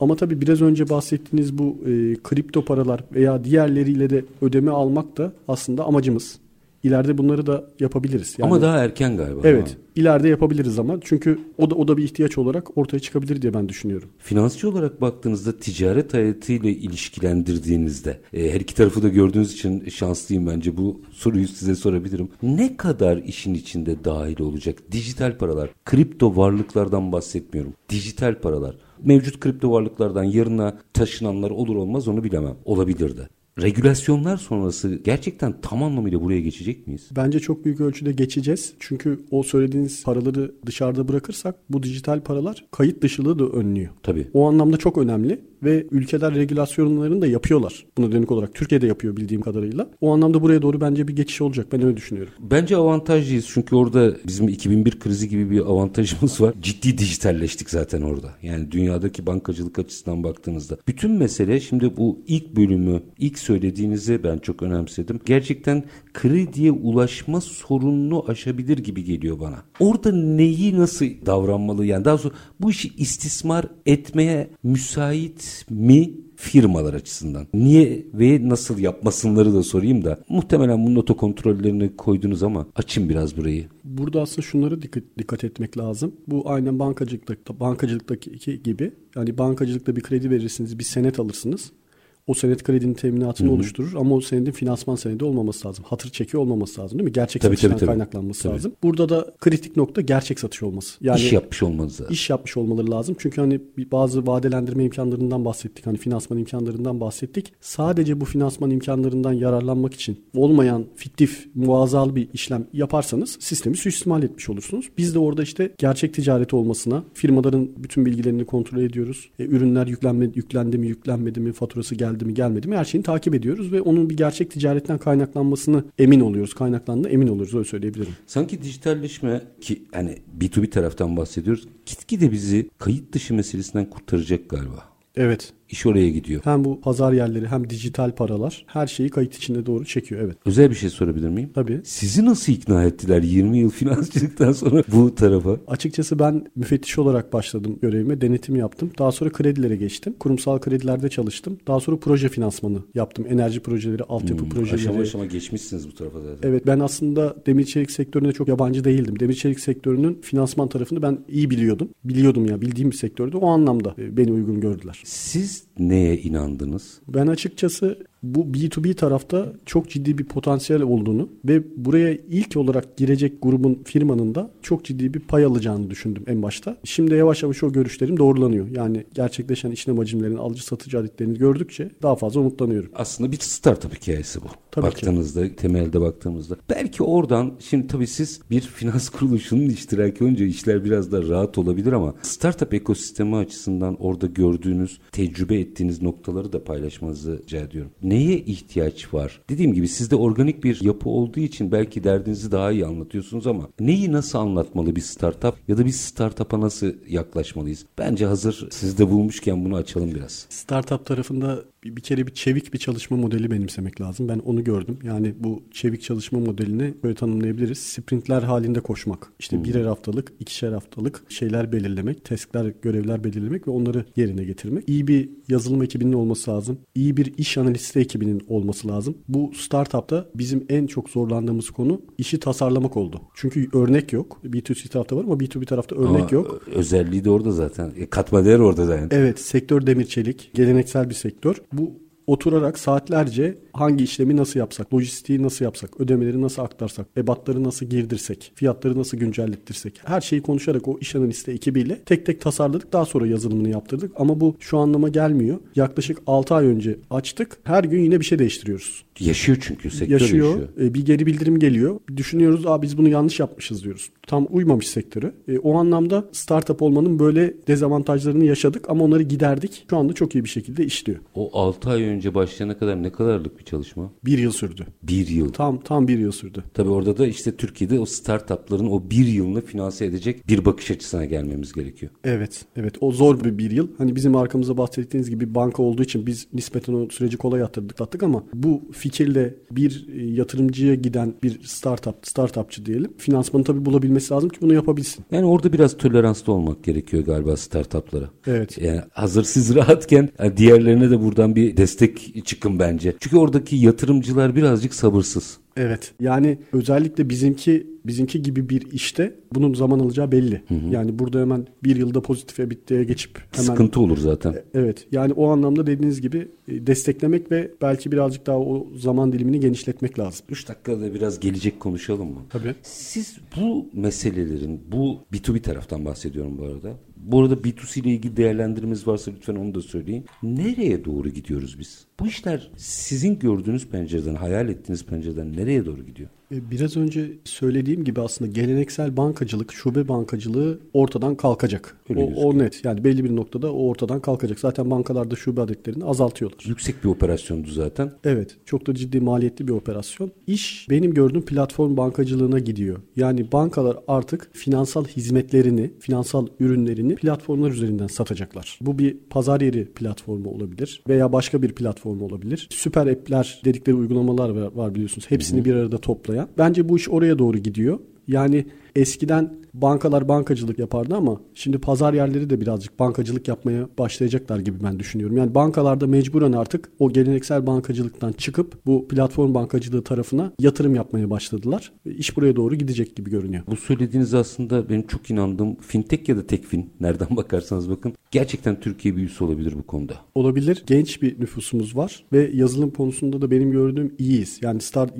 Ama tabii biraz önce bahsettiğiniz bu e, kripto paralar veya diğerleriyle de ödeme almak da aslında amacımız. İleride bunları da yapabiliriz. Yani- ama daha erken galiba. Evet, mi? ileride yapabiliriz ama çünkü o da o da bir ihtiyaç olarak ortaya çıkabilir diye ben düşünüyorum. Finansçı olarak baktığınızda ticaret hayatıyla ilişkilendirdiğinizde e, her iki tarafı da gördüğünüz için şanslıyım bence bu soruyu size sorabilirim. Ne kadar işin içinde dahil olacak dijital paralar, kripto varlıklardan bahsetmiyorum. Dijital paralar. Mevcut kripto varlıklardan yarına taşınanlar olur olmaz onu bilemem. Olabilir de. Regülasyonlar sonrası gerçekten tam anlamıyla buraya geçecek miyiz? Bence çok büyük ölçüde geçeceğiz. Çünkü o söylediğiniz paraları dışarıda bırakırsak bu dijital paralar kayıt dışılığı da önlüyor. Tabii. O anlamda çok önemli ve ülkeler regülasyonlarını da yapıyorlar. Buna dönük olarak Türkiye'de yapıyor bildiğim kadarıyla. O anlamda buraya doğru bence bir geçiş olacak. Ben öyle düşünüyorum. Bence avantajlıyız çünkü orada bizim 2001 krizi gibi bir avantajımız var. Ciddi dijitalleştik zaten orada. Yani dünyadaki bankacılık açısından baktığınızda. Bütün mesele şimdi bu ilk bölümü, ilk söylediğinizi ben çok önemsedim. Gerçekten krediye ulaşma sorununu aşabilir gibi geliyor bana. Orada neyi nasıl davranmalı yani daha sonra bu işi istismar etmeye müsait mi firmalar açısından. Niye ve nasıl yapmasınları da sorayım da muhtemelen bunun otokontrollerini koydunuz ama açın biraz burayı. Burada aslında şunları dikkat, dikkat etmek lazım. Bu aynen bankacılıkta, bankacılıktaki gibi. Yani bankacılıkta bir kredi verirsiniz, bir senet alırsınız. O senet kredinin teminatını oluşturur ama o senedin finansman senedi olmaması lazım. Hatır çeki olmaması lazım değil mi? Gerçek Tabii, satıştan tabii, tabii. kaynaklanması Tabii. lazım. Burada da kritik nokta gerçek satış olması. Yani İş yapmış olmanız lazım. iş yapmış olmaları lazım. Çünkü hani bazı vadelendirme imkanlarından bahsettik. Hani finansman imkanlarından bahsettik. Sadece bu finansman imkanlarından yararlanmak için olmayan fiktif, muazzal bir işlem yaparsanız sistemi suistimal etmiş olursunuz. Biz de orada işte gerçek ticareti olmasına, firmaların bütün bilgilerini kontrol ediyoruz. E, ürünler yüklenme, yüklendi mi, yüklenmedi mi, faturası geldi mi, gelmedi mi her şeyini takip ediyoruz ve onun bir gerçek ticaretten kaynaklanmasını emin oluyoruz. Kaynaklandığına emin oluyoruz öyle söyleyebilirim. Sanki dijitalleşme ki hani B2B taraftan bahsediyoruz. Gitgide bizi kayıt dışı meselesinden kurtaracak galiba. Evet. İş oraya gidiyor. Hem bu pazar yerleri hem dijital paralar her şeyi kayıt içinde doğru çekiyor. Evet. Özel bir şey sorabilir miyim? Tabii. Sizi nasıl ikna ettiler 20 yıl finansçılıktan <laughs> sonra bu tarafa? Açıkçası ben müfettiş olarak başladım görevime. Denetim yaptım. Daha sonra kredilere geçtim. Kurumsal kreditlerde çalıştım. Daha sonra proje finansmanı yaptım. Enerji projeleri, altyapı projeleri. Hmm, Aşama aşama geçmişsiniz bu tarafa zaten. Evet ben aslında demir çelik sektörüne çok yabancı değildim. Demir çelik sektörünün finansman tarafını ben iyi biliyordum. Biliyordum ya bildiğim bir sektördü. O anlamda e, beni uygun gördüler. Siz is neye inandınız? Ben açıkçası bu B2B tarafta çok ciddi bir potansiyel olduğunu ve buraya ilk olarak girecek grubun firmanın da çok ciddi bir pay alacağını düşündüm en başta. Şimdi yavaş yavaş o görüşlerim doğrulanıyor. Yani gerçekleşen işlem hacimlerinin alıcı satıcı adetlerini gördükçe daha fazla umutlanıyorum. Aslında bir startup hikayesi bu. Tabii ki. baktığınızda, temelde baktığımızda. Belki oradan şimdi tabii siz bir <laughs> finans kuruluşunun iştiraki olunca işler biraz da rahat olabilir ama startup ekosistemi açısından orada gördüğünüz, tecrübe ettiğiniz noktaları da paylaşmanızı rica ediyorum. neye ihtiyaç var? Dediğim gibi sizde organik bir yapı olduğu için belki derdinizi daha iyi anlatıyorsunuz ama neyi nasıl anlatmalı bir startup ya da bir startup'a nasıl yaklaşmalıyız? Bence hazır sizde bulmuşken bunu açalım biraz. Startup tarafında bir, bir kere bir çevik bir çalışma modeli benimsemek lazım. Ben onu gördüm. Yani bu çevik çalışma modelini böyle tanımlayabiliriz. Sprintler halinde koşmak. İşte hmm. birer haftalık, ikişer haftalık şeyler belirlemek, testler, görevler belirlemek ve onları yerine getirmek. İyi bir yazılım ekibinin olması lazım. İyi bir iş analisti ekibinin olması lazım. Bu startupta bizim en çok zorlandığımız konu işi tasarlamak oldu. Çünkü örnek yok. B2C tarafta var ama B2B tarafta örnek ama yok. Özelliği de orada zaten. E, katma değer orada da yani. Evet, sektör demir çelik, geleneksel bir sektör. Bu oturarak saatlerce hangi işlemi nasıl yapsak, lojistiği nasıl yapsak, ödemeleri nasıl aktarsak, ebatları nasıl girdirsek, fiyatları nasıl güncellettirsek. Her şeyi konuşarak o iş analisti ekibiyle tek tek tasarladık. Daha sonra yazılımını yaptırdık. Ama bu şu anlama gelmiyor. Yaklaşık 6 ay önce açtık. Her gün yine bir şey değiştiriyoruz. Yaşıyor çünkü sektör yaşıyor. yaşıyor. E, bir geri bildirim geliyor. Düşünüyoruz aa biz bunu yanlış yapmışız diyoruz. Tam uymamış sektörü. E, o anlamda startup olmanın böyle dezavantajlarını yaşadık ama onları giderdik. Şu anda çok iyi bir şekilde işliyor. O 6 ay önce başlayana kadar ne kadarlık bir çalışma? Bir yıl sürdü. Bir yıl. Tam tam bir yıl sürdü. Tabii orada da işte Türkiye'de o startupların o bir yılını finanse edecek bir bakış açısına gelmemiz gerekiyor. Evet. Evet. O zor bir bir yıl. Hani bizim arkamızda bahsettiğiniz gibi banka olduğu için biz nispeten o süreci kolay atlattık ama bu fikirle bir e, yatırımcıya giden bir startup, startupçı diyelim. Finansmanı tabii bulabilmesi lazım ki bunu yapabilsin. Yani orada biraz toleranslı olmak gerekiyor galiba startuplara. Evet. Yani hazır siz <laughs> rahatken diğerlerine de buradan bir destek çıkın bence. Çünkü oradaki yatırımcılar birazcık sabırsız. Evet. Yani özellikle bizimki bizimki gibi bir işte bunun zaman alacağı belli. Hı hı. Yani burada hemen bir yılda pozitif EBITDA'ya geçip hemen... Sıkıntı olur zaten. E, evet. Yani o anlamda dediğiniz gibi e, desteklemek ve belki birazcık daha o zaman dilimini genişletmek lazım. 3 dakikada biraz gelecek konuşalım mı? Tabii. Siz bu meselelerin, bu B2B taraftan bahsediyorum bu arada. Bu arada B2C ile ilgili değerlendirmemiz varsa lütfen onu da söyleyin. Nereye doğru gidiyoruz biz? Bu işler sizin gördüğünüz pencereden, hayal ettiğiniz pencereden nereye doğru gidiyor? E, biraz önce söylediğim gibi aslında geleneksel bankacılık, şube bankacılığı ortadan kalkacak. o, o net. Yani belli bir noktada o ortadan kalkacak. Zaten bankalarda şube adetlerini azaltıyorlar. Yüksek bir operasyondu zaten. Evet. Çok da ciddi maliyetli bir operasyon. İş benim gördüğüm platform bankacılığına gidiyor. Yani bankalar artık finansal hizmetlerini, finansal ürünlerini platformlar üzerinden satacaklar. Bu bir pazar yeri platformu olabilir veya başka bir platform olabilir. Süper app'ler dedikleri uygulamalar var biliyorsunuz. Hepsini bir arada toplayan. Bence bu iş oraya doğru gidiyor. Yani eskiden bankalar bankacılık yapardı ama şimdi pazar yerleri de birazcık bankacılık yapmaya başlayacaklar gibi ben düşünüyorum. Yani bankalarda mecburen artık o geleneksel bankacılıktan çıkıp bu platform bankacılığı tarafına yatırım yapmaya başladılar. İş buraya doğru gidecek gibi görünüyor. Bu söylediğiniz aslında benim çok inandığım fintech ya da tekfin nereden <laughs> bakarsanız bakın gerçekten Türkiye bir üs olabilir bu konuda. Olabilir. Genç bir nüfusumuz var ve yazılım konusunda da benim gördüğüm iyiyiz. Yani start,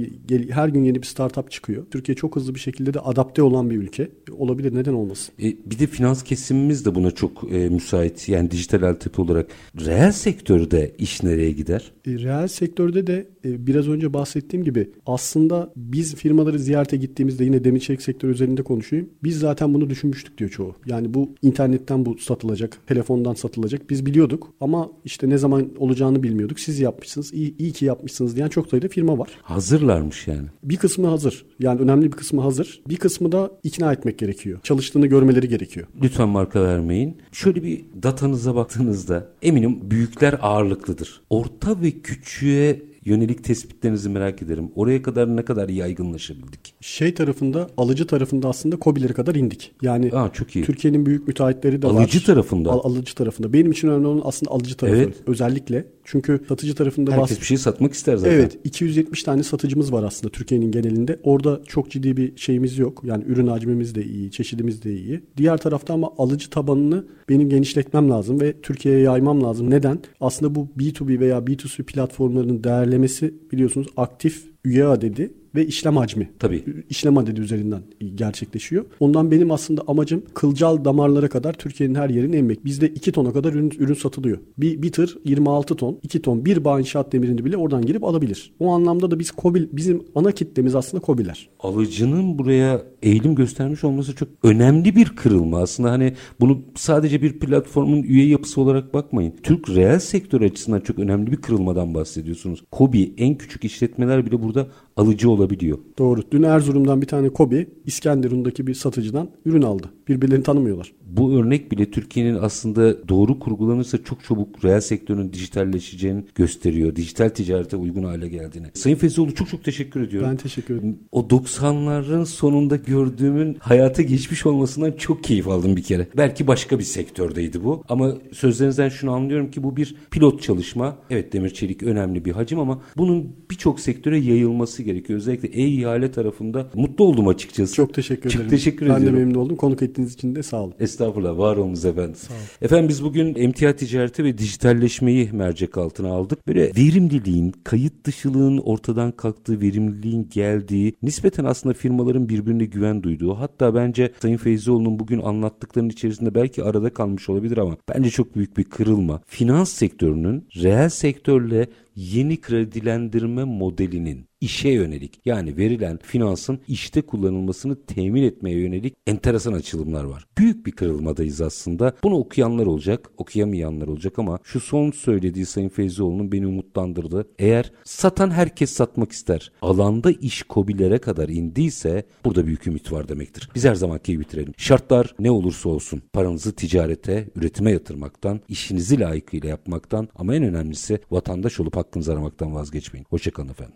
her gün yeni bir startup çıkıyor. Türkiye çok hızlı bir şekilde de adapte olan bir ülke olabilir. Neden olmasın? E, bir de finans kesimimiz de buna çok e, müsait. Yani dijital altyapı olarak. Reel sektörde iş nereye gider? E, reel sektörde de e, biraz önce bahsettiğim gibi aslında biz firmaları ziyarete gittiğimizde yine demir çelik sektörü üzerinde konuşayım. Biz zaten bunu düşünmüştük diyor çoğu. Yani bu internetten bu satılacak, telefondan satılacak. Biz biliyorduk ama işte ne zaman olacağını bilmiyorduk. Siz yapmışsınız, iyi, iyi ki yapmışsınız diyen çok sayıda firma var. Hazırlarmış yani. Bir kısmı hazır. Yani önemli bir kısmı hazır. Bir kısmı da ikna etmek gerekiyor. Çalıştığını görmeleri gerekiyor. Lütfen marka vermeyin. Şöyle bir datanıza baktığınızda eminim büyükler ağırlıklıdır. Orta ve küçüğe yönelik tespitlerinizi merak ederim. Oraya kadar ne kadar yaygınlaşabildik? Şey tarafında, alıcı tarafında aslında COBİ'lere kadar indik. Yani Aa, çok iyi. Türkiye'nin büyük müteahhitleri de alıcı var. Alıcı tarafında. Al, alıcı tarafında. Benim için önemli olan aslında alıcı tarafı. Evet. Özellikle. Çünkü satıcı tarafında Herkes bahs- bir şey satmak ister zaten. Evet. 270 tane satıcımız var aslında Türkiye'nin genelinde. Orada çok ciddi bir şeyimiz yok. Yani ürün hacmimiz de iyi, çeşidimiz de iyi. Diğer tarafta ama alıcı tabanını benim genişletmem lazım ve Türkiye'ye yaymam lazım. Neden? Aslında bu B2B veya B2C platformlarının değerlemesi biliyorsunuz aktif üye adedi ve işlem hacmi. Tabii. işlem adedi üzerinden gerçekleşiyor. Ondan benim aslında amacım kılcal damarlara kadar Türkiye'nin her yerini emmek. Bizde 2 tona kadar ürün, ürün satılıyor. Bir, bir tır 26 ton, 2 ton bir bağ inşaat demirini bile oradan girip alabilir. O anlamda da biz kobil, bizim ana kitlemiz aslında kobiler. Alıcının buraya eğilim göstermiş olması çok önemli bir kırılma. Aslında hani bunu sadece bir platformun üye yapısı olarak bakmayın. Türk reel sektör açısından çok önemli bir kırılmadan bahsediyorsunuz. Kobi en küçük işletmeler bile burada alıcı olabiliyor. Doğru. Dün Erzurum'dan bir tane Kobi İskenderun'daki bir satıcıdan ürün aldı. Birbirlerini tanımıyorlar. Bu örnek bile Türkiye'nin aslında doğru kurgulanırsa çok çabuk reel sektörün dijitalleşeceğini gösteriyor. Dijital ticarete uygun hale geldiğini. Sayın Feyzoğlu çok çok teşekkür ediyorum. Ben teşekkür ederim. O 90'ların sonunda gördüğümün hayata geçmiş olmasından çok keyif aldım bir kere. Belki başka bir sektördeydi bu ama sözlerinizden şunu anlıyorum ki bu bir pilot çalışma. Evet demir çelik önemli bir hacim ama bunun birçok sektöre yayılması gerekiyor. Özellikle e-ihale tarafında mutlu oldum açıkçası. Çok teşekkür çok ederim. teşekkür ben ediyorum. de memnun oldum. Konuk ettiğiniz için de sağ olun. Estağfurullah var olunuz efendim. Efendim biz bugün emtia ticareti ve dijitalleşmeyi mercek altına aldık. Böyle verimliliğin, kayıt dışılığın ortadan kalktığı, verimliliğin geldiği, nispeten aslında firmaların birbirine güven duyduğu, hatta bence Sayın Feyzioğlu'nun bugün anlattıklarının içerisinde belki arada kalmış olabilir ama bence çok büyük bir kırılma. Finans sektörünün reel sektörle yeni kredilendirme modelinin işe yönelik yani verilen finansın işte kullanılmasını temin etmeye yönelik enteresan açılımlar var. Büyük bir kırılmadayız aslında. Bunu okuyanlar olacak, okuyamayanlar olacak ama şu son söylediği Sayın Feyzioğlu'nun beni umutlandırdı. Eğer satan herkes satmak ister. Alanda iş kobilere kadar indiyse burada büyük ümit var demektir. Biz her zamanki bitirelim. Şartlar ne olursa olsun paranızı ticarete, üretime yatırmaktan, işinizi layıkıyla yapmaktan ama en önemlisi vatandaş olup hakkınızı aramaktan vazgeçmeyin. Hoşçakalın efendim.